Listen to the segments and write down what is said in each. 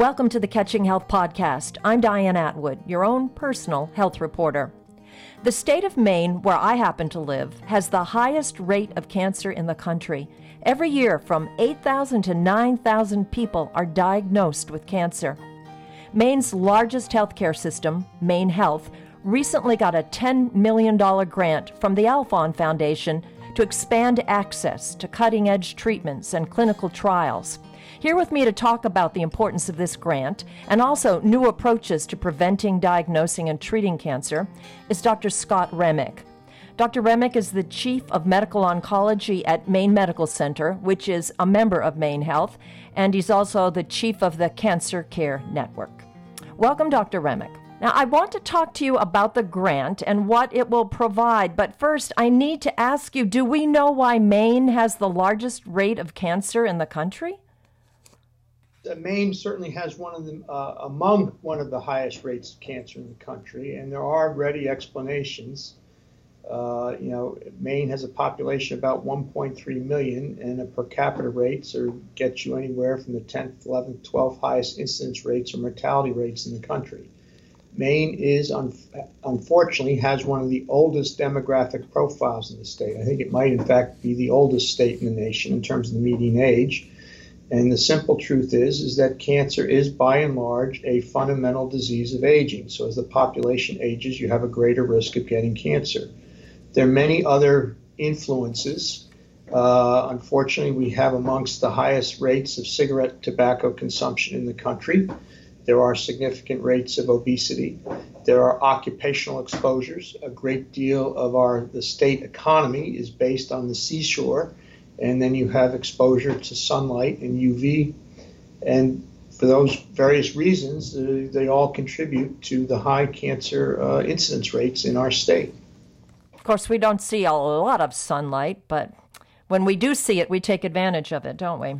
Welcome to the Catching Health Podcast. I'm Diane Atwood, your own personal health reporter. The state of Maine, where I happen to live, has the highest rate of cancer in the country. Every year, from 8,000 to 9,000 people are diagnosed with cancer. Maine's largest healthcare system, Maine Health, recently got a $10 million grant from the Alfond Foundation to expand access to cutting edge treatments and clinical trials. Here with me to talk about the importance of this grant and also new approaches to preventing, diagnosing, and treating cancer is Dr. Scott Remick. Dr. Remick is the Chief of Medical Oncology at Maine Medical Center, which is a member of Maine Health, and he's also the Chief of the Cancer Care Network. Welcome, Dr. Remick. Now, I want to talk to you about the grant and what it will provide, but first, I need to ask you do we know why Maine has the largest rate of cancer in the country? Maine certainly has one of the uh, among one of the highest rates of cancer in the country, and there are ready explanations. Uh, you know, Maine has a population about 1.3 million, and the per capita rates are get you anywhere from the 10th, 11th, 12th highest incidence rates or mortality rates in the country. Maine is un- unfortunately has one of the oldest demographic profiles in the state. I think it might, in fact, be the oldest state in the nation in terms of the median age. And the simple truth is, is that cancer is by and large a fundamental disease of aging. So as the population ages, you have a greater risk of getting cancer. There are many other influences. Uh, unfortunately, we have amongst the highest rates of cigarette tobacco consumption in the country. There are significant rates of obesity. There are occupational exposures. A great deal of our the state economy is based on the seashore and then you have exposure to sunlight and UV. And for those various reasons, uh, they all contribute to the high cancer uh, incidence rates in our state. Of course, we don't see a lot of sunlight, but when we do see it, we take advantage of it, don't we?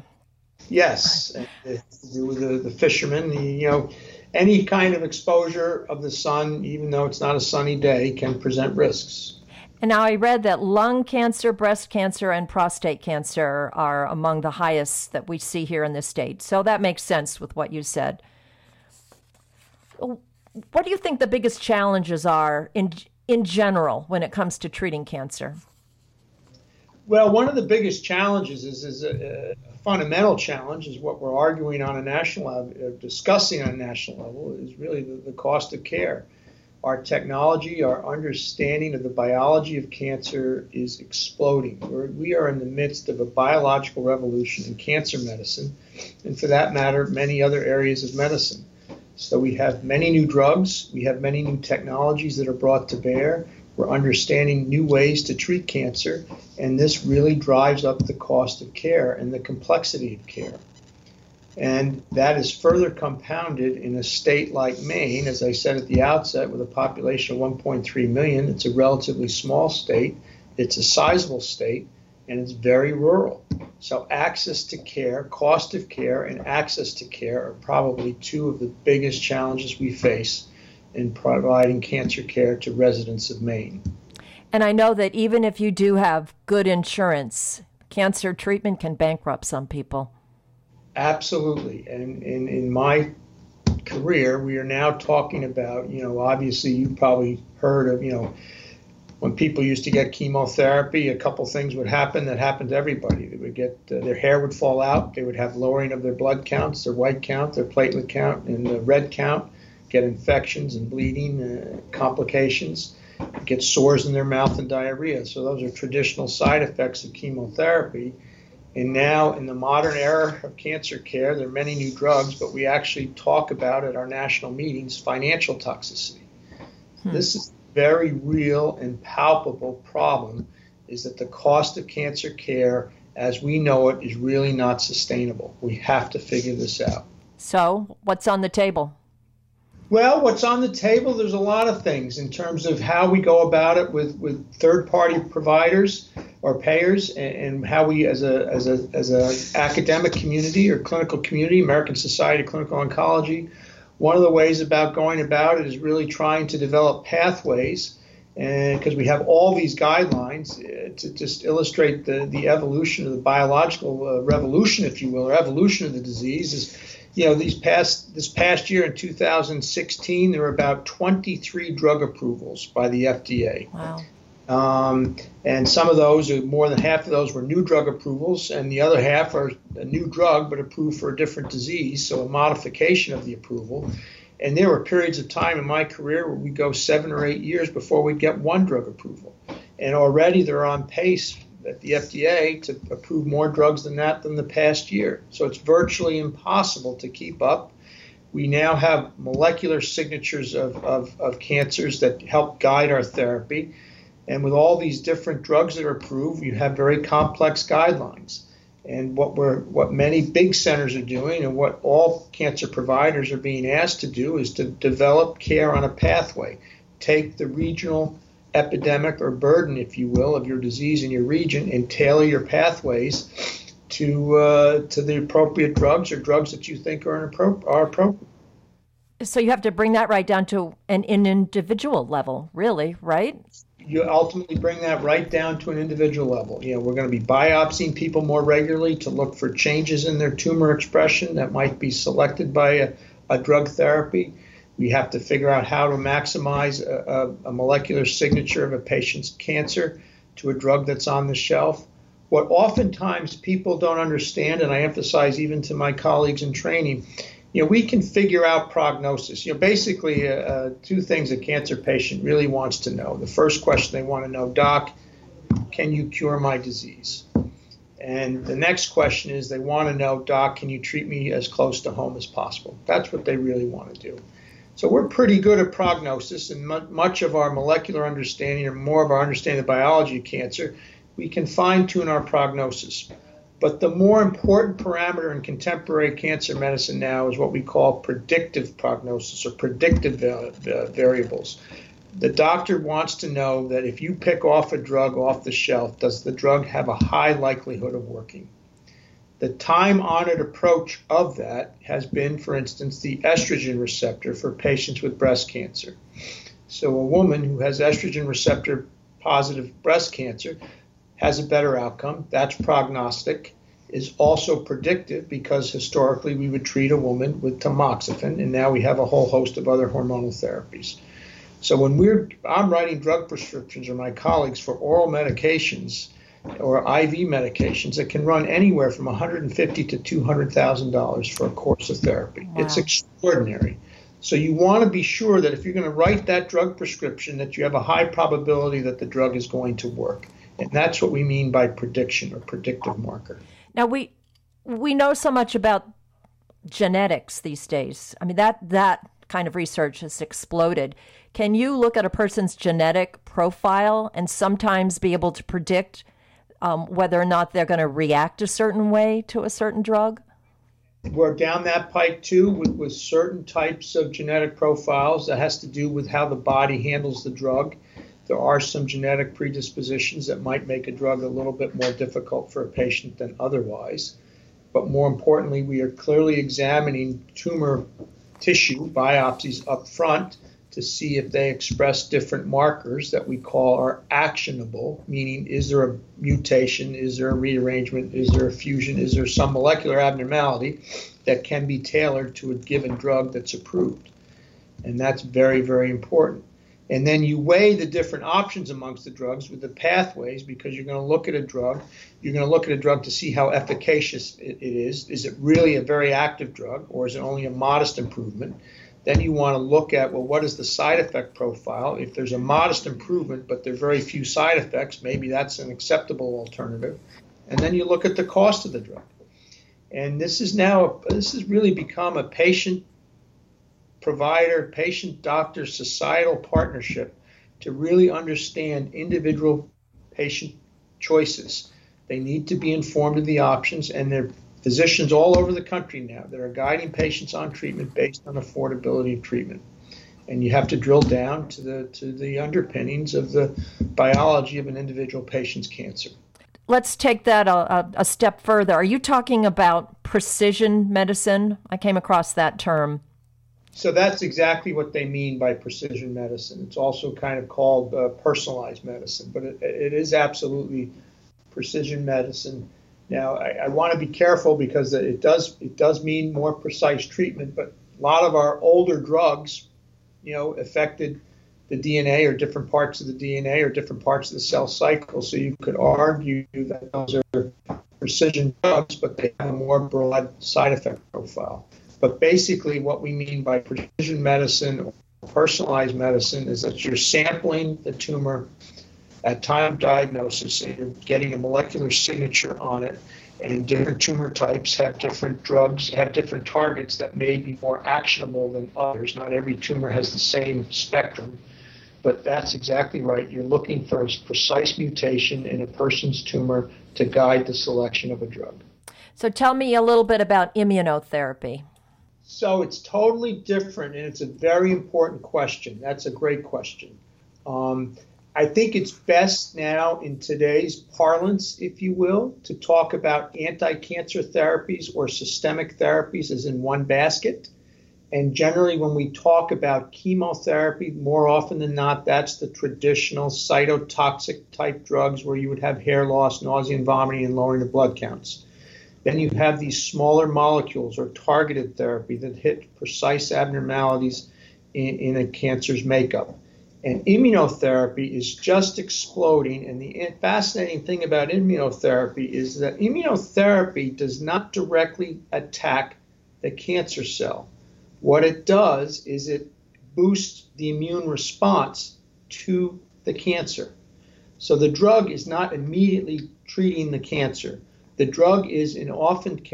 Yes, the, the, the fishermen, the, you know, any kind of exposure of the sun, even though it's not a sunny day, can present risks. And now I read that lung cancer, breast cancer, and prostate cancer are among the highest that we see here in the state. So that makes sense with what you said. What do you think the biggest challenges are in in general when it comes to treating cancer? Well, one of the biggest challenges is, is a, a fundamental challenge is what we're arguing on a national level, discussing on a national level is really the, the cost of care our technology, our understanding of the biology of cancer is exploding. We're, we are in the midst of a biological revolution in cancer medicine, and for that matter, many other areas of medicine. So we have many new drugs, we have many new technologies that are brought to bear. We're understanding new ways to treat cancer, and this really drives up the cost of care and the complexity of care. And that is further compounded in a state like Maine, as I said at the outset, with a population of 1.3 million. It's a relatively small state, it's a sizable state, and it's very rural. So, access to care, cost of care, and access to care are probably two of the biggest challenges we face in providing cancer care to residents of Maine. And I know that even if you do have good insurance, cancer treatment can bankrupt some people. Absolutely. And in, in my career, we are now talking about, you know, obviously you probably heard of, you know, when people used to get chemotherapy, a couple things would happen that happened to everybody. They would get uh, their hair would fall out, they would have lowering of their blood counts, their white count, their platelet count, and the red count, get infections and bleeding, uh, complications, get sores in their mouth and diarrhea. So those are traditional side effects of chemotherapy. And now, in the modern era of cancer care, there are many new drugs, but we actually talk about at our national meetings financial toxicity. Hmm. This is a very real and palpable problem is that the cost of cancer care as we know it is really not sustainable. We have to figure this out. So, what's on the table? Well, what's on the table, there's a lot of things in terms of how we go about it with, with third party providers or payers and, and, how we as a as a as a academic community or clinical community, American Society of Clinical Oncology, one of the ways about going about it is really trying to develop pathways and because we have all these guidelines uh, to just illustrate the, the evolution of the biological uh, revolution, if you will, or evolution of the disease is you know, these past this past year in 2016, there were about 23 drug approvals by the FDA. Wow. Um, and some of those, more than half of those, were new drug approvals, and the other half are a new drug but approved for a different disease, so a modification of the approval. And there were periods of time in my career where we go seven or eight years before we'd get one drug approval. And already they're on pace at the FDA to approve more drugs than that than the past year. So it's virtually impossible to keep up. We now have molecular signatures of, of, of cancers that help guide our therapy. And with all these different drugs that are approved, you have very complex guidelines. And what we're what many big centers are doing and what all cancer providers are being asked to do is to develop care on a pathway. Take the regional epidemic or burden, if you will, of your disease in your region and tailor your pathways to uh, to the appropriate drugs or drugs that you think are, are appropriate. So you have to bring that right down to an, an individual level, really, right? you ultimately bring that right down to an individual level. You know, we're going to be biopsying people more regularly to look for changes in their tumor expression that might be selected by a, a drug therapy. We have to figure out how to maximize a, a, molecular signature of a patient's cancer to a drug that's on the shelf. What oftentimes people don't understand, and I emphasize even to my colleagues in training, you know, we can figure out prognosis. You know, basically, uh, uh, two things a cancer patient really wants to know. The first question they want to know, Doc, can you cure my disease? And the next question is they want to know, Doc, can you treat me as close to home as possible? That's what they really want to do. So we're pretty good at prognosis, and much of our molecular understanding, or more of our understanding of the biology of cancer, we can fine tune our prognosis. But the more important parameter in contemporary cancer medicine now is what we call predictive prognosis or predictive variables. The doctor wants to know that if you pick off a drug off the shelf, does the drug have a high likelihood of working? The time honored approach of that has been, for instance, the estrogen receptor for patients with breast cancer. So, a woman who has estrogen receptor positive breast cancer has a better outcome. That's prognostic. Is also predictive because historically we would treat a woman with tamoxifen, and now we have a whole host of other hormonal therapies. So when we're I'm writing drug prescriptions or my colleagues for oral medications or IV medications that can run anywhere from 150 to 200 thousand dollars for a course of therapy. Wow. It's extraordinary. So you want to be sure that if you're going to write that drug prescription, that you have a high probability that the drug is going to work. And that's what we mean by prediction or predictive marker. Now we we know so much about genetics these days. I mean that that kind of research has exploded. Can you look at a person's genetic profile and sometimes be able to predict um, whether or not they're going to react a certain way to a certain drug? We're down that pike too with, with certain types of genetic profiles that has to do with how the body handles the drug. There are some genetic predispositions that might make a drug a little bit more difficult for a patient than otherwise. But more importantly, we are clearly examining tumor tissue biopsies up front to see if they express different markers that we call are actionable, meaning is there a mutation, is there a rearrangement, is there a fusion, is there some molecular abnormality that can be tailored to a given drug that's approved. And that's very, very important. And then you weigh the different options amongst the drugs with the pathways because you're going to look at a drug. You're going to look at a drug to see how efficacious it, is. Is it really a very active drug or is it only a modest improvement? Then you want to look at, well, what is the side effect profile? If there's a modest improvement, but there are very few side effects, maybe that's an acceptable alternative. And then you look at the cost of the drug. And this is now, this has really become a patient provider, patient, doctor, societal partnership to really understand individual patient choices. They need to be informed of the options, and there are physicians all over the country now that are guiding patients on treatment based on affordability of treatment. And you have to drill down to the to the underpinnings of the biology of an individual patient's cancer. Let's take that a, a step further. Are you talking about precision medicine? I came across that term so that's exactly what they mean by precision medicine. It's also kind of called uh, personalized medicine, but it, it is absolutely precision medicine. Now, I, I want to be careful because it does it does mean more precise treatment, but a lot of our older drugs, you know, affected the DNA or different parts of the DNA or different parts of the cell cycle. So you could argue that those are precision drugs, but they have a more broad side effect profile. But basically, what we mean by precision medicine or personalized medicine is that you're sampling the tumor at time of diagnosis, and you're getting a molecular signature on it. And different tumor types have different drugs, have different targets that may be more actionable than others. Not every tumor has the same spectrum, but that's exactly right. You're looking for a precise mutation in a person's tumor to guide the selection of a drug. So tell me a little bit about immunotherapy. So it's totally different, and it's a very important question. That's a great question. Um, I think it's best now in today's parlance, if you will, to talk about anti cancer therapies or systemic therapies as in one basket. And generally, when we talk about chemotherapy, more often than not, that's the traditional cytotoxic type drugs where you would have hair loss, nausea, and vomiting, and lowering the blood counts. Then you have these smaller molecules or targeted therapy that hit precise abnormalities in, in a cancer's makeup. And immunotherapy is just exploding. And the fascinating thing about immunotherapy is that immunotherapy does not directly attack the cancer cell. What it does is it boosts the immune response to the cancer. So the drug is not immediately treating the cancer. The drug is in often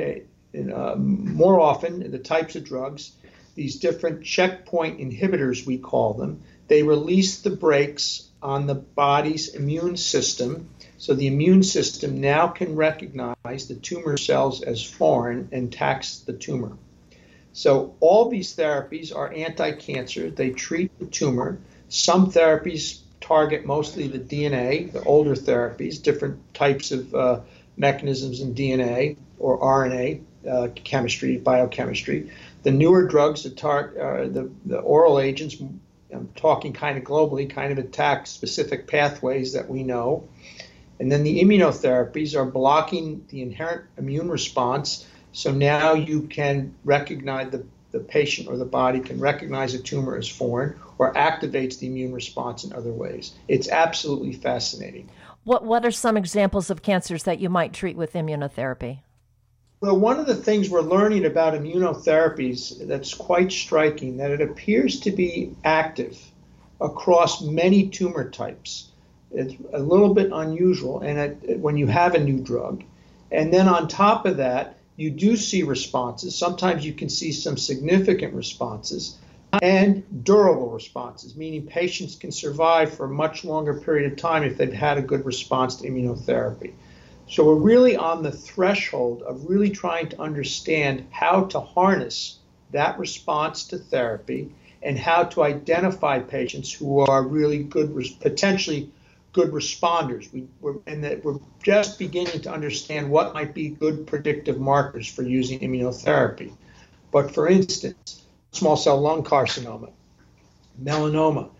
in, uh, more often the types of drugs, these different checkpoint inhibitors we call them they release the brakes on the body's immune system. So the immune system now can recognize the tumor cells as foreign and tax the tumor. So all these therapies are anti-cancer. They treat the tumor. Some therapies target mostly the DNA, the older therapies, different types of uh, mechanisms in DNA or RNA uh, chemistry, biochemistry. The newer drugs, the, tar- uh, the, the oral agents, I'm talking kind of globally, kind of attack specific pathways that we know. And then the immunotherapies are blocking the inherent immune response. So now you can recognize the, the patient or the body can recognize a tumor as foreign or activates the immune response in other ways. It's absolutely fascinating. What, what are some examples of cancers that you might treat with immunotherapy? Well, one of the things we're learning about immunotherapies that's quite striking that it appears to be active across many tumor types. It's a little bit unusual, and it, when you have a new drug, and then on top of that, you do see responses. Sometimes you can see some significant responses and durable responses, meaning patients can survive for a much longer period of time if they've had a good response to immunotherapy. So we're really on the threshold of really trying to understand how to harness that response to therapy and how to identify patients who are really good, potentially good responders. We, are and that we're just beginning to understand what might be good predictive markers for using immunotherapy. But for instance, small cell lung carcinoma, melanoma,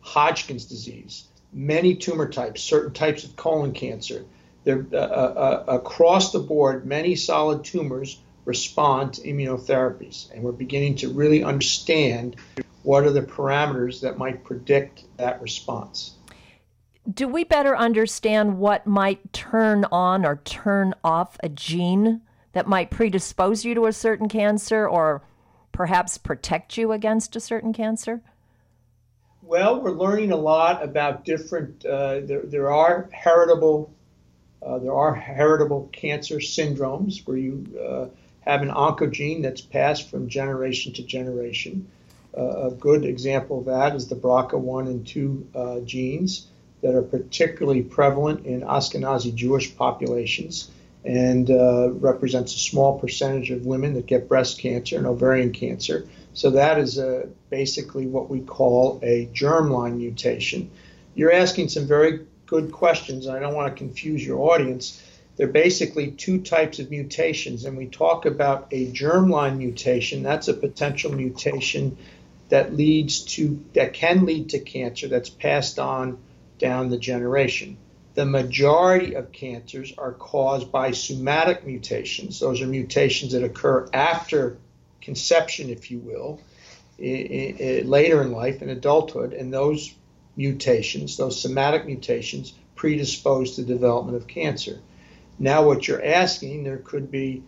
Hodgkin's disease, many tumor types, certain types of colon cancer, there, uh, uh, uh, across the board, many solid tumors respond to immunotherapies, and we're beginning to really understand what are the parameters that might predict that response. Do we better understand what might turn on or turn off a gene that might predispose you to a certain cancer or perhaps protect you against a certain cancer? Well, we're learning a lot about different, uh, there, there are heritable uh, there are heritable cancer syndromes where you uh, have an oncogene that's passed from generation to generation. Uh, a good example of that is the BRCA1 and 2 uh, genes that are particularly prevalent in Ashkenazi Jewish populations and uh, represents a small percentage of women that get breast cancer and ovarian cancer. So that is basically what we call a germline mutation. You're asking some very good questions. I don't want to confuse your audience. They're basically two types of mutations, and we talk about a germline mutation. That's a potential mutation that leads to that can lead to cancer that's passed on down the generation. the majority of cancers are caused by somatic mutations. Those are mutations that occur after conception, if you will, later in life, in adulthood, and those mutations, those somatic mutations, predispose to development of cancer. Now, what you're asking, there could be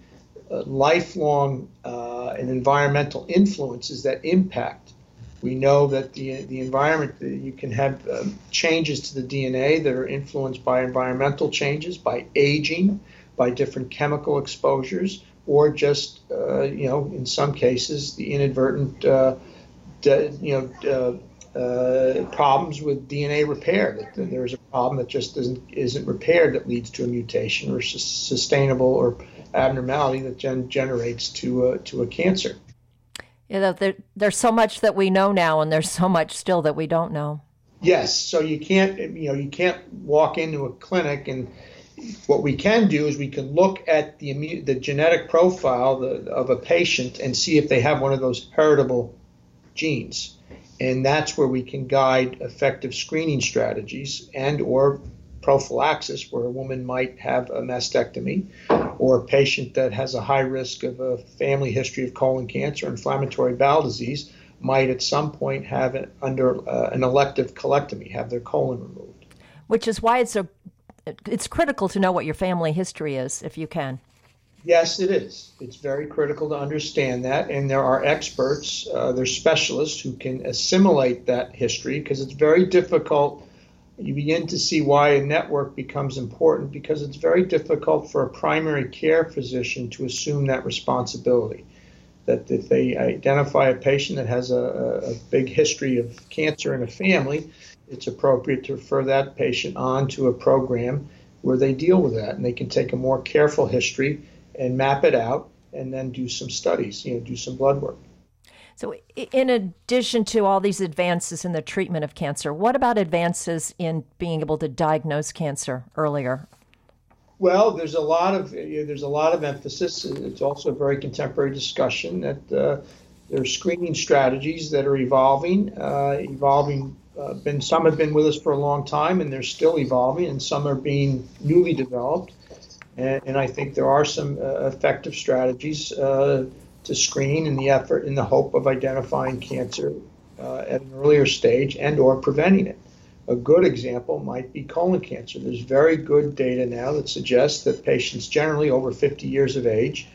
uh, lifelong uh, and environmental influences that impact. We know that the, the environment, you can have uh, changes to the DNA that are influenced by environmental changes, by aging, by different chemical exposures, or just, uh, you know, in some cases, the inadvertent, uh, you know, uh, problems with DNA repair. That there's a problem that just doesn't isn't repaired that leads to a mutation or sustainable or abnormality that gen- generates to a, to a cancer. Know, there, there's so much that we know now, and there's so much still that we don't know. Yes, so you can't you know you can't walk into a clinic and what we can do is we can look at the immune, the genetic profile the, of a patient and see if they have one of those heritable genes and that's where we can guide effective screening strategies and or prophylaxis where a woman might have a mastectomy or a patient that has a high risk of a family history of colon cancer inflammatory bowel disease might at some point have it under uh, an elective colectomy have their colon removed. Which is why it's so it's critical to know what your family history is if you can Yes, it is. It's very critical to understand that, and there are experts, uh, there's specialists who can assimilate that history because it's very difficult. You begin to see why a network becomes important because it's very difficult for a primary care physician to assume that responsibility. That if they identify a patient that has a, a big history of cancer in a family, it's appropriate to refer that patient on to a program where they deal with that and they can take a more careful history and map it out and then do some studies, you know, do some blood work. So, in addition to all these advances in the treatment of cancer, what about advances in being able to diagnose cancer earlier? Well, there's a lot of there's a lot of emphasis. It's also a very contemporary discussion that uh, there are screening strategies that are evolving, uh, evolving. Uh, been some have been with us for a long time, and they're still evolving, and some are being newly developed. And, and I think there are some uh, effective strategies uh, to screen in the effort, in the hope of identifying cancer uh, at an earlier stage and or preventing it. A good example might be colon cancer. There's very good data now that suggests that patients generally over 50 years of age,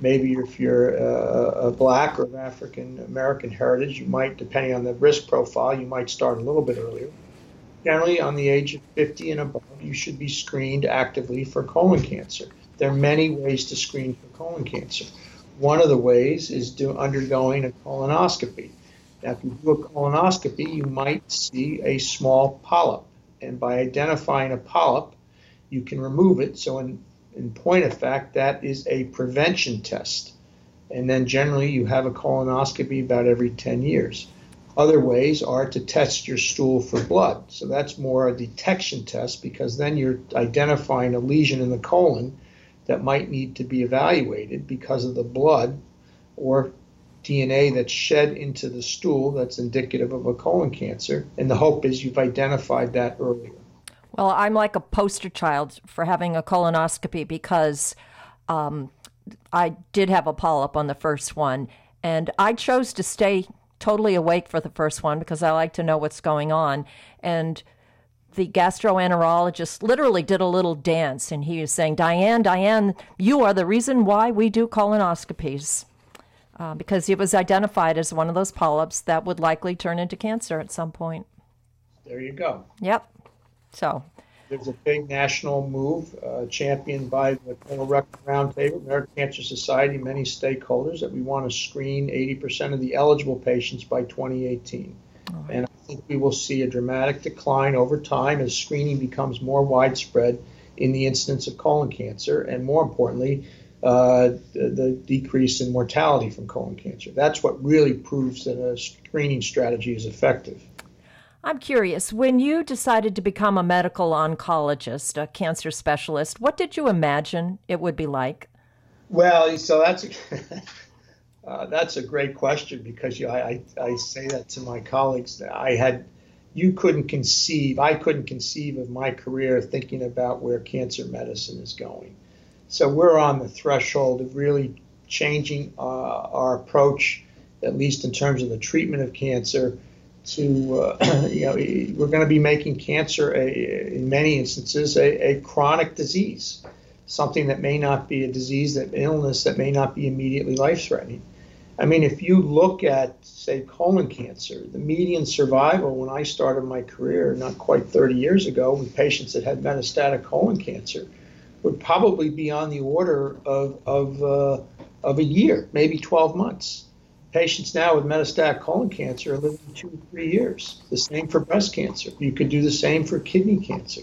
maybe if you're uh, a black or African American heritage, you might, depending on the risk profile, you might start a little bit earlier generally on the age of 50 and above, you should be screened actively for colon cancer. There are many ways to screen for colon cancer. One of the ways is do, undergoing a colonoscopy. Now, if you do a colonoscopy, you might see a small polyp, and by identifying a polyp, you can remove it. So, in, in point of fact, that is a prevention test. And then generally, you have a colonoscopy about every 10 years. Other ways are to test your stool for blood. So that's more a detection test because then you're identifying a lesion in the colon that might need to be evaluated because of the blood or DNA that's shed into the stool that's indicative of a colon cancer. And the hope is you've identified that earlier. Well, I'm like a poster child for having a colonoscopy because um, I did have a polyp on the first one, and I chose to stay totally awake for the first one because I like to know what's going on. And the gastroenterologist literally did a little dance and he was saying, Diane, Diane, you are the reason why we do colonoscopies. Uh, because it was identified as one of those polyps that would likely turn into cancer at some point. There you go. Yep. So there's a big national move uh, championed by the Colorectal Roundtable, American Cancer Society, many stakeholders that we want to screen 80% of the eligible patients by 2018. Oh. And I think we will see a dramatic decline over time as screening becomes more widespread in the incidence of colon cancer, and more importantly, uh, the, the, decrease in mortality from colon cancer. That's what really proves that a screening strategy is effective. I'm curious, when you decided to become a medical oncologist, a cancer specialist, what did you imagine it would be like? Well, so that's a, uh, that's a great question because you I, I say that to my colleagues. I had, you couldn't conceive, I couldn't conceive of my career thinking about where cancer medicine is going. So we're on the threshold of really changing uh, our approach, at least in terms of the treatment of cancer. To uh, you know, we're going to be making cancer a, in many instances a, a chronic disease, something that may not be a disease, that illness that may not be immediately life-threatening. I mean, if you look at, say, colon cancer, the median survival when I started my career, not quite 30 years ago, with patients that had metastatic colon cancer, would probably be on the order of, of, uh, of a year, maybe 12 months. Patients now with metastatic colon cancer are living two, three years. The same for breast cancer. You could do the same for kidney cancer.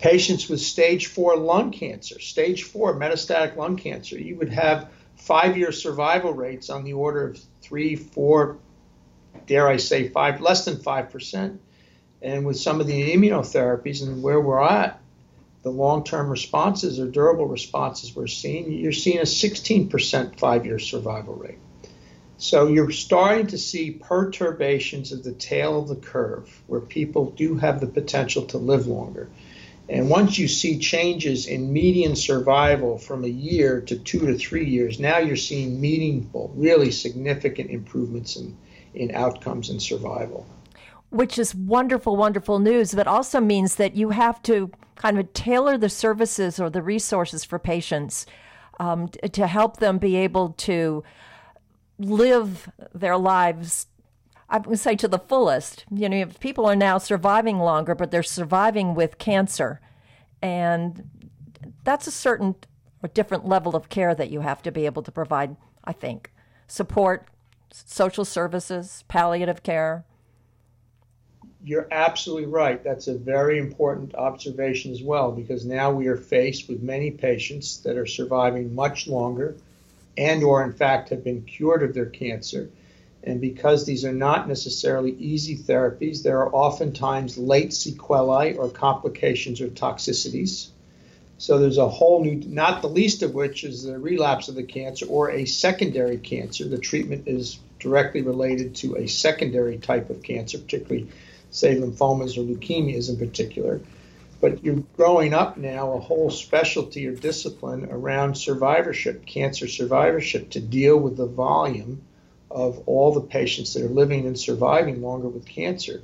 Patients with stage four lung cancer, stage four metastatic lung cancer, you would have five year survival rates on the order of three, four, dare I say, five, less than 5%. And with some of the immunotherapies and where we're at, the long term responses or durable responses we're seeing, you're seeing a 16% five year survival rate. So you're starting to see perturbations of the tail of the curve where people do have the potential to live longer. And once you see changes in median survival from a year to two to three years, now you're seeing meaningful, really significant improvements in, in outcomes and survival. Which is wonderful, wonderful news, but also means that you have to kind of tailor the services or the resources for patients um, to help them be able to live their lives I would say to the fullest. You know, people are now surviving longer, but they're surviving with cancer. And that's a certain or different level of care that you have to be able to provide, I think. Support, social services, palliative care. You're absolutely right. That's a very important observation as well, because now we are faced with many patients that are surviving much longer and or in fact have been cured of their cancer and because these are not necessarily easy therapies, there are oftentimes late sequelae or complications or toxicities. So there's a whole new, not the least of which is the relapse of the cancer or a secondary cancer. The treatment is directly related to a secondary type of cancer, particularly, say, lymphomas or leukemias in particular. But you're growing up now a whole specialty or discipline around survivorship, cancer survivorship, to deal with the volume of all the patients that are living and surviving longer with cancer.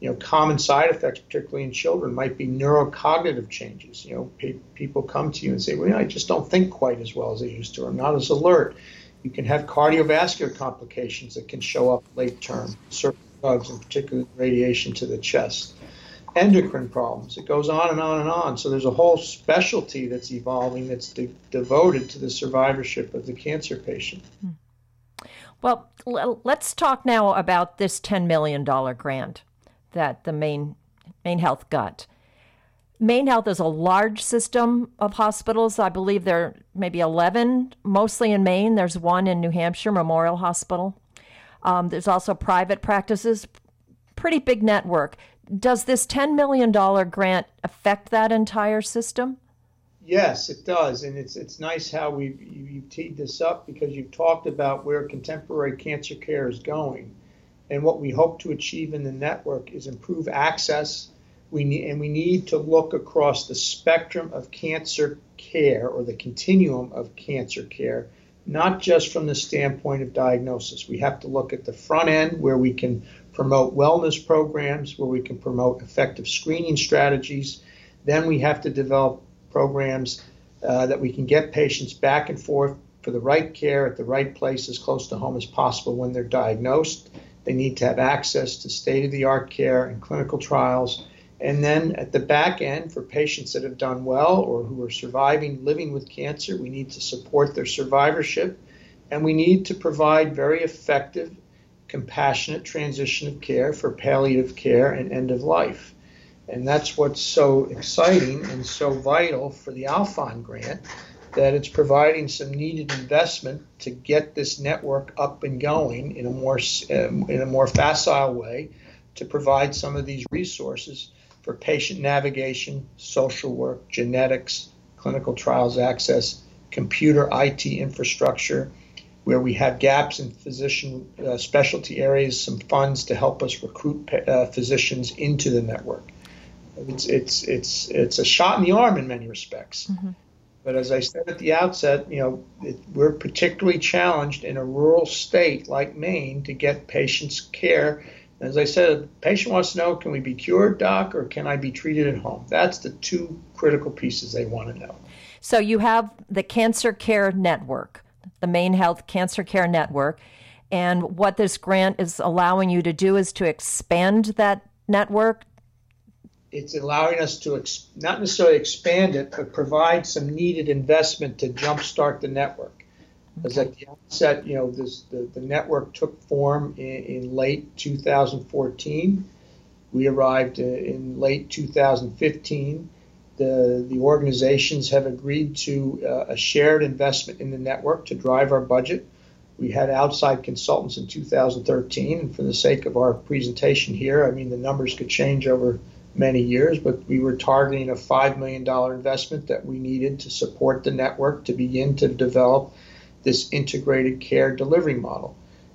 You know, common side effects, particularly in children, might be neurocognitive changes. You know, pe- people come to you and say, "Well, you know, I just don't think quite as well as I used to. I'm not as alert." You can have cardiovascular complications that can show up late term, certain drugs, in particular radiation to the chest, endocrine problems. It goes on and on and on. So there's a whole specialty that's evolving that's de- devoted to the survivorship of the cancer patient. Well, let's talk now about this $10 million grant that the Maine, Maine Health got. Maine Health is a large system of hospitals. I believe there are maybe 11, mostly in Maine. There's one in New Hampshire, Memorial Hospital. Um, there's also private practices, pretty big network. Does this $10 million grant affect that entire system? Yes, it does, and it's it's nice how we you've teed this up because you've talked about where contemporary cancer care is going, and what we hope to achieve in the network is improve access. We need and we need to look across the spectrum of cancer care or the continuum of cancer care, not just from the standpoint of diagnosis. We have to look at the front end where we can promote wellness programs, where we can promote effective screening strategies. Then we have to develop programs uh, that we can get patients back and forth for the right care at the right place as close to home as possible when they're diagnosed. They need to have access to state of the art care and clinical trials. And then at the back end, for patients that have done well or who are surviving living with cancer, we need to support their survivorship and we need to provide very effective, compassionate transition of care for palliative care and end of life. And that's what's so exciting and so vital for the Alfond grant that it's providing some needed investment to get this network up and going in a more um, in a more facile way to provide some of these resources for patient navigation, social work, genetics, clinical trials access, computer IT infrastructure, where we have gaps in physician uh, specialty areas, some funds to help us recruit uh, physicians into the network. It's, it's, it's, it's a shot in the arm in many respects. Mm-hmm. But as I said at the outset, you know, it, we're particularly challenged in a rural state like Maine to get patients care. As I said, the patient wants to know, can we be cured, doc, or can I be treated at home? That's the two critical pieces they want to know. So you have the Cancer Care Network, the Maine Health Cancer Care Network. And what this grant is allowing you to do is to expand that network it's allowing us to ex- not necessarily expand it, but provide some needed investment to jumpstart the network. As at the outset, you know, this, the, the network took form in, in late 2014. We arrived in late 2015. The, the organizations have agreed to uh, a shared investment in the network to drive our budget. We had outside consultants in 2013, and for the sake of our presentation here, I mean, the numbers could change over many years, but we were targeting a $5 million investment that we needed to support the network to begin to develop this integrated care delivery model.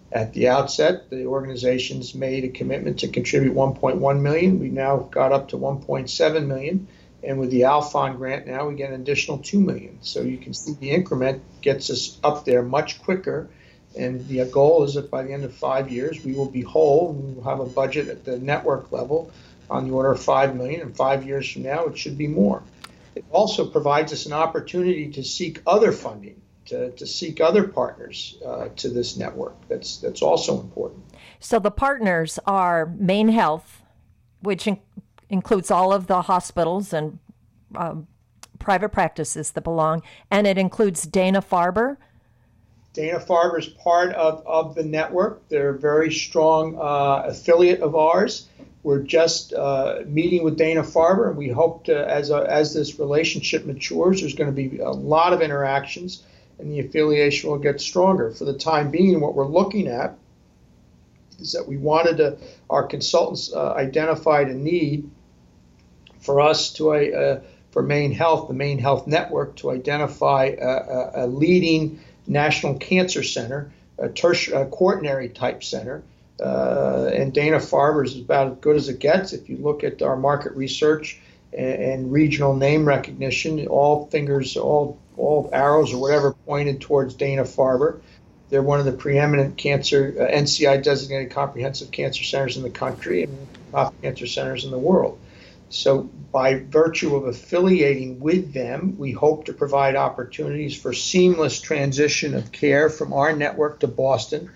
At the outset, the organizations made a commitment to contribute 1.1 million. We now got up to 1.7 million, and with the Alfond grant now, we get an additional 2 million. So you can see the increment gets us up there much quicker. And the goal is that by the end of five years, we will be whole. We will have a budget at the network level on the order of 5 million, and five years from now, it should be more. It also provides us an opportunity to seek other funding, to, to seek other partners uh, to this network. That's, that's also important. So the partners are Maine Health, which includes all of the hospitals and um, private practices that belong, and it includes Dana Farber. Dana Farber is part of, of the network. They're a very strong uh, affiliate of ours. We're just uh, meeting with Dana Farber, and we hope to, as, a, as this relationship matures, there's going to be a lot of interactions, and the affiliation will get stronger. For the time being, what we're looking at is that we wanted to, our consultants uh, identified a need for us to, uh, for Maine Health, the Maine Health Network, to identify a, a, a leading national cancer center, a tertiary, quaternary type center uh, and Dana Farber is about as good as it gets. If you look at our market research and, and, regional name recognition, all fingers, all all arrows or whatever pointed towards Dana Farber. They're one of the preeminent cancer uh, NCI designated comprehensive cancer centers in the country and top cancer centers in the world. So, by virtue of affiliating with them, we hope to provide opportunities for seamless transition of care from our network to Boston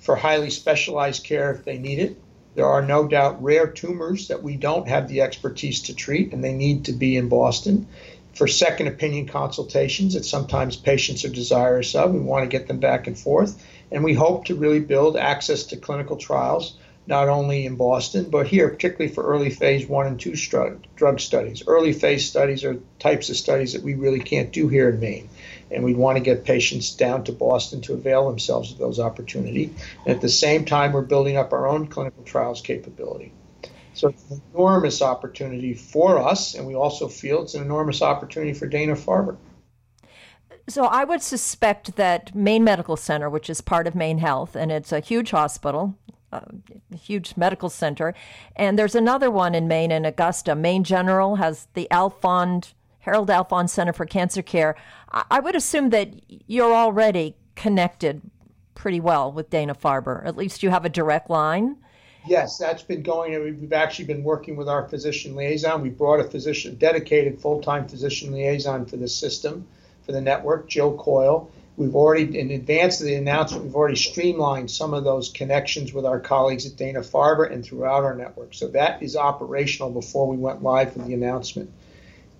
for highly specialized care if they need it. There are no doubt rare tumors that we don't have the expertise to treat, and they need to be in Boston. For second opinion consultations that sometimes patients are desirous of, we want to get them back and forth. And we hope to really build access to clinical trials, not only in Boston, but here, particularly for early phase one and two drug studies. Early phase studies are types of studies that we really can't do here in Maine and we want to get patients down to Boston to avail themselves of those opportunities. And at the same time, we're building up our own clinical trials capability. So it's an enormous opportunity for us, and we also feel it's an enormous opportunity for Dana Farber. So I would suspect that Maine Medical Center, which is part of Maine Health, and it's a huge hospital, a huge medical center, and there's another one in Maine in Augusta. Maine General has the Alfond Harold Alfond Center for Cancer Care. I would assume that you're already connected pretty well with Dana Farber. At least you have a direct line. Yes, that's been going. We've actually been working with our physician liaison. We brought a physician, dedicated full-time physician liaison for the system, for the network, Jill Coyle. We've already, in advance of the announcement, we've already streamlined some of those connections with our colleagues at Dana Farber and throughout our network. So that is operational before we went live with the announcement.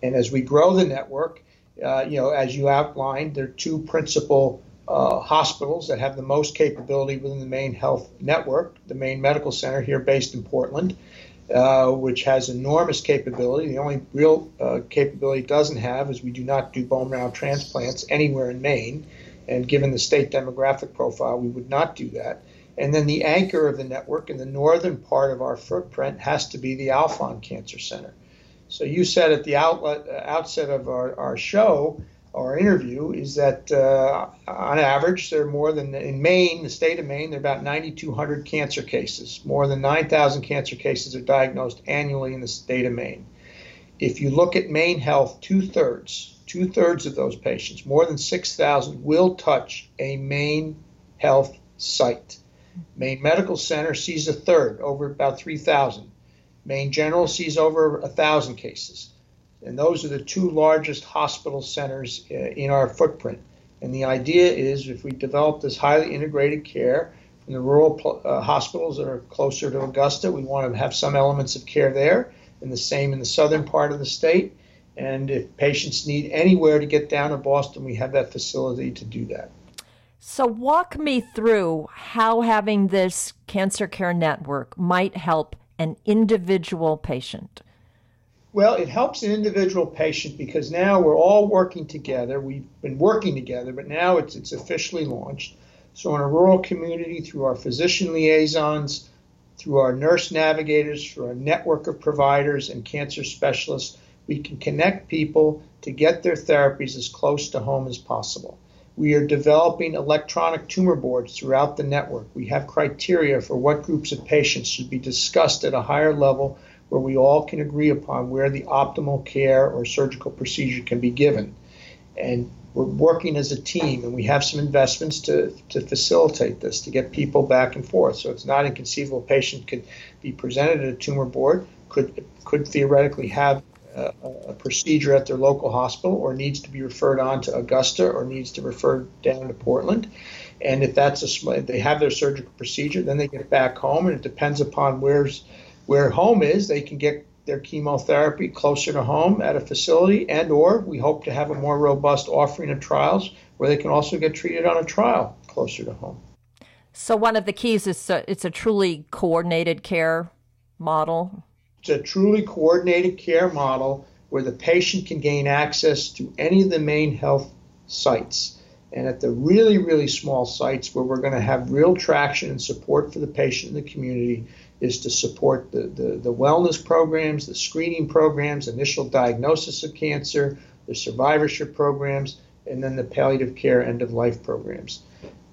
And as we grow the network, uh, you know, as you outlined, there are two principal uh, hospitals that have the most capability within the Maine health network. The Maine Medical Center here, based in Portland, uh, which has enormous capability. The only real uh, capability it doesn't have is we do not do bone marrow transplants anywhere in Maine, and given the state demographic profile, we would not do that. And then the anchor of the network in the northern part of our footprint has to be the Alfond Cancer Center. So you said at the outlet, uh, outset of our, our show, our interview is that uh, on average, there are more than in Maine, the state of Maine, there are about 9,200 cancer cases. More than 9,000 cancer cases are diagnosed annually in the state of Maine. If you look at Maine Health, two thirds, two thirds of those patients, more than 6,000, will touch a Maine Health site. Maine Medical Center sees a third, over about 3,000. Maine General sees over 1,000 cases. And those are the two largest hospital centers uh, in our footprint. And the idea is if we develop this highly integrated care from the rural uh, hospitals that are closer to Augusta, we want to have some elements of care there, and the same in the southern part of the state. And if patients need anywhere to get down to Boston, we have that facility to do that. So, walk me through how having this cancer care network might help an individual patient. Well, it helps an individual patient because now we're all working together. We've been working together, but now it's it's officially launched. So in a rural community, through our physician liaisons, through our nurse navigators, through our network of providers and cancer specialists, we can connect people to get their therapies as close to home as possible. We are developing electronic tumor boards throughout the network. We have criteria for what groups of patients should be discussed at a higher level where we all can agree upon where the optimal care or surgical procedure can be given. And we're working as a team, and we have some investments to, to facilitate this, to get people back and forth. So it's not inconceivable a patient could be presented at a tumor board, could, could theoretically have a, procedure at their local hospital, or needs to be referred on to Augusta, or needs to refer down to Portland. And if that's a, they have their surgical procedure, then they get back home, and it depends upon where's where home is, they can get their chemotherapy closer to home at a facility and or we hope to have a more robust offering of trials where they can also get treated on a trial closer to home. So one of the keys is uh, it's a truly coordinated care model. A truly coordinated care model where the patient can gain access to any of the main Health sites. And at the really, really small sites where we're going to have real traction and support for the patient in the community, is to support the, the, the, wellness programs, the screening programs, initial diagnosis of cancer, the survivorship programs, and then the palliative care end of life programs.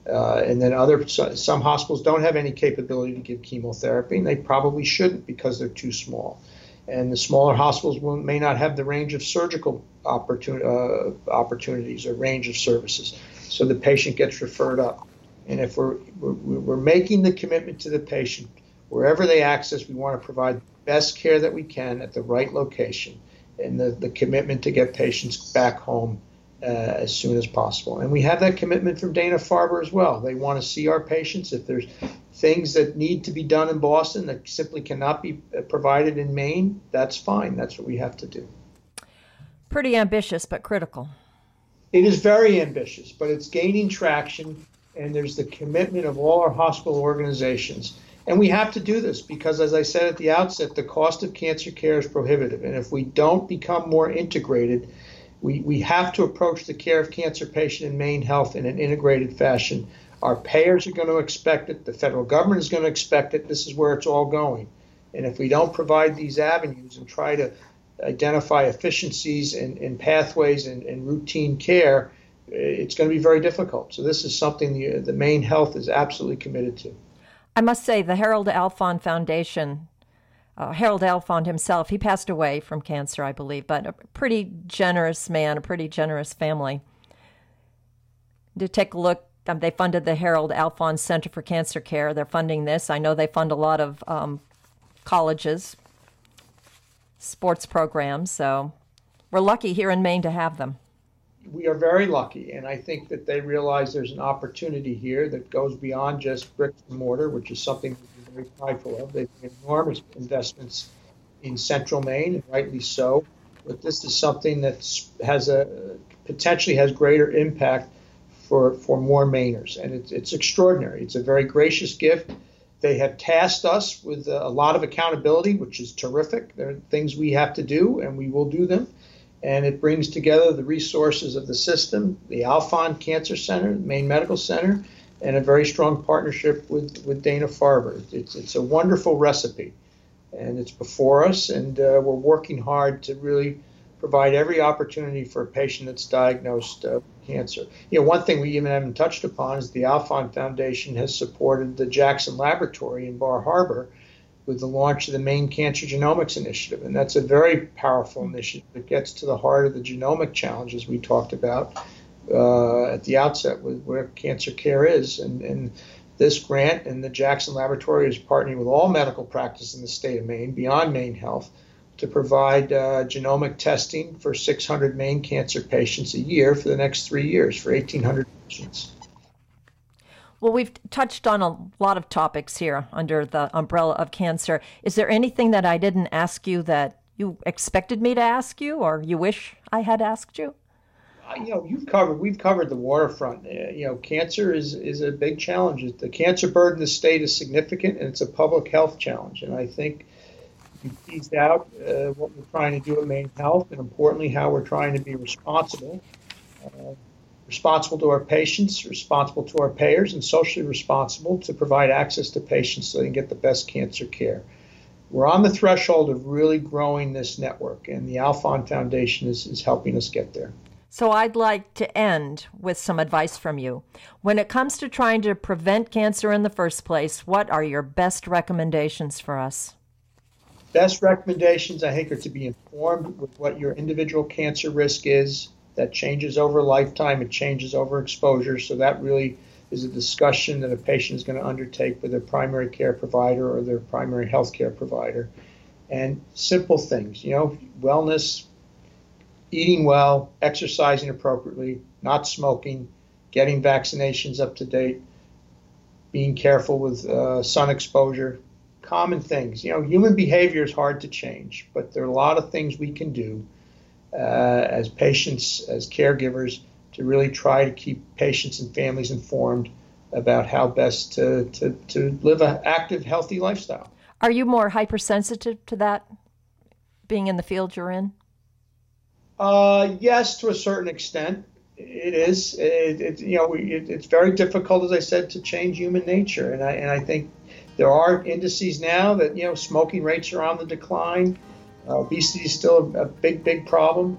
Uh, and then other some hospitals don't have any capability to give chemotherapy, and they probably shouldn't because they're too small. And the smaller hospitals will, may not have the range of surgical opportun- uh, opportunities or range of services, so the patient gets referred up. And if we're, we're, we're making the commitment to the patient wherever they access, we want to provide best care that we can at the right location and the, the commitment to get patients back home uh, as soon as possible. And we have that commitment from Dana Farber as well. They want to see our patients. If there's things that need to be done in Boston that simply cannot be uh, provided in Maine, that's fine. That's what we have to do. Pretty ambitious, but critical. It is very ambitious, but it's gaining traction, and there's the commitment of all our hospital organizations and we have to do this because, as I said at the outset, the cost of cancer care is prohibitive. And if we don't become more integrated, we, we have to approach the care of cancer patient in Maine Health in an integrated fashion. Our payers are going to expect it. The federal government is going to expect it. This is where it's all going. And if we don't provide these avenues and try to identify efficiencies and, and pathways and, and routine care, it's going to be very difficult. So this is something the, the Maine Health is absolutely committed to. I must say, the Harold Alfond Foundation, uh, Harold Alfond himself, he passed away from cancer, I believe, but a pretty generous man, a pretty generous family. To take a look, um, they funded the Harold Alfond Center for Cancer Care. They're funding this. I know they fund a lot of um, colleges, sports programs, so we're lucky here in Maine to have them we are very lucky, and I think that they realize there's an opportunity here that goes beyond just bricks and mortar, which is something very prideful of. They've made enormous investments in Central Maine, and rightly so. But this is something that has a potentially has greater impact for for more Mainers, and it's it's extraordinary. It's a very gracious gift. They have tasked us with a lot of accountability, which is terrific. There are things we have to do, and we will do them and it brings together the resources of the system, the Alfond Cancer Center, Maine Medical Center, and a very strong partnership with, with Dana Farber. It's, it's a wonderful recipe, and it's before us, and uh, we're working hard to really provide every opportunity for a patient that's diagnosed uh, cancer. You know, one thing we even haven't touched upon is the Alfond Foundation has supported the Jackson Laboratory in Bar Harbor with the launch of the Maine Cancer Genomics Initiative. And that's a very powerful initiative that gets to the heart of the genomic challenges we talked about uh, at the outset with where cancer care is. And, and this grant and the Jackson Laboratory is partnering with all medical practice in the state of Maine, beyond Maine Health, to provide uh, genomic testing for 600 Maine cancer patients a year for the next three years for 1,800 patients. Well, we've touched on a lot of topics here under the umbrella of cancer. Is there anything that I didn't ask you that you expected me to ask you or you wish I had asked you? You know, you've covered, we've covered the waterfront. Uh, you know, cancer is, is a big challenge. The cancer burden in the state is significant and it's a public health challenge. And I think you teased out uh, what we're trying to do at Maine Health and importantly, how we're trying to be responsible. Uh, responsible to our patients, responsible to our payers, and socially responsible to provide access to patients so they can get the best cancer care. We're on the threshold of really growing this network, and the Alfond Foundation is, is helping us get there. So, I'd like to end with some advice from you. When it comes to trying to prevent cancer in the first place, what are your best recommendations for us? Best recommendations, I think, are to be informed with what your individual cancer risk is, that changes over lifetime, it changes over exposure. So that really is a discussion that a patient is going to undertake with their primary care provider or their primary health care provider. And simple things, you know, wellness, eating well, exercising appropriately, not smoking, getting vaccinations up to date, being careful with uh, sun exposure, common things. You know, human behavior is hard to change, but there are a lot of things we can do uh, as patients, as caregivers, to really try to keep patients and families informed about how best to, to, to live an active, healthy lifestyle. Are you more hypersensitive to that, being in the field you're in? Uh, yes, to a certain extent. It is. It, it you know, it, it's very difficult, as I said, to change human nature, and I and I think there are indices now that you know smoking rates are on the decline. Uh, obesity is still a, a, big, big problem,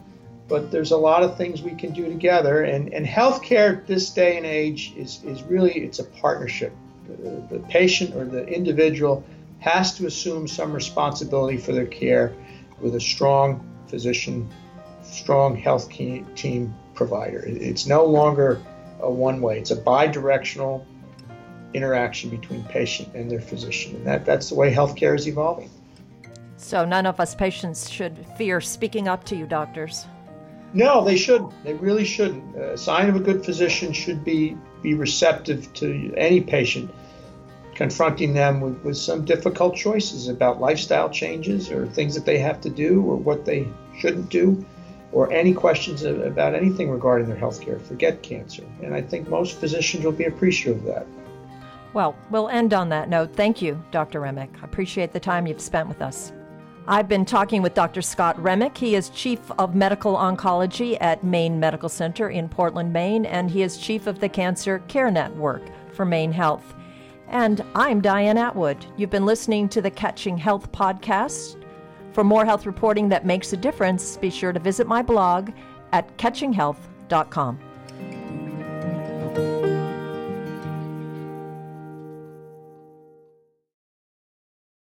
but there's a lot of things we can do together. And, and healthcare this day and age is, is really it's a partnership. The, the patient or the individual has to assume some responsibility for their care with a strong physician, strong health team provider. It's no longer a one way, it's a bi directional interaction between patient and their physician. And that, that's the way healthcare is evolving. So none of us patients should fear speaking up to you, doctors. No, they shouldn't. They really shouldn't. A sign of a good physician should be be receptive to any patient, confronting them with, with some difficult choices about lifestyle changes or things that they have to do or what they shouldn't do, or any questions about anything regarding their health care. Forget cancer. And I think most physicians will be appreciative of that. Well, we'll end on that note. Thank you, Dr. Remick. I appreciate the time you've spent with us. I've been talking with Dr. Scott Remick. He is Chief of Medical Oncology at Maine Medical Center in Portland, Maine, and he is Chief of the Cancer Care Network for Maine Health. And I'm Diane Atwood. You've been listening to the Catching Health podcast. For more health reporting that makes a difference, be sure to visit my blog at catchinghealth.com.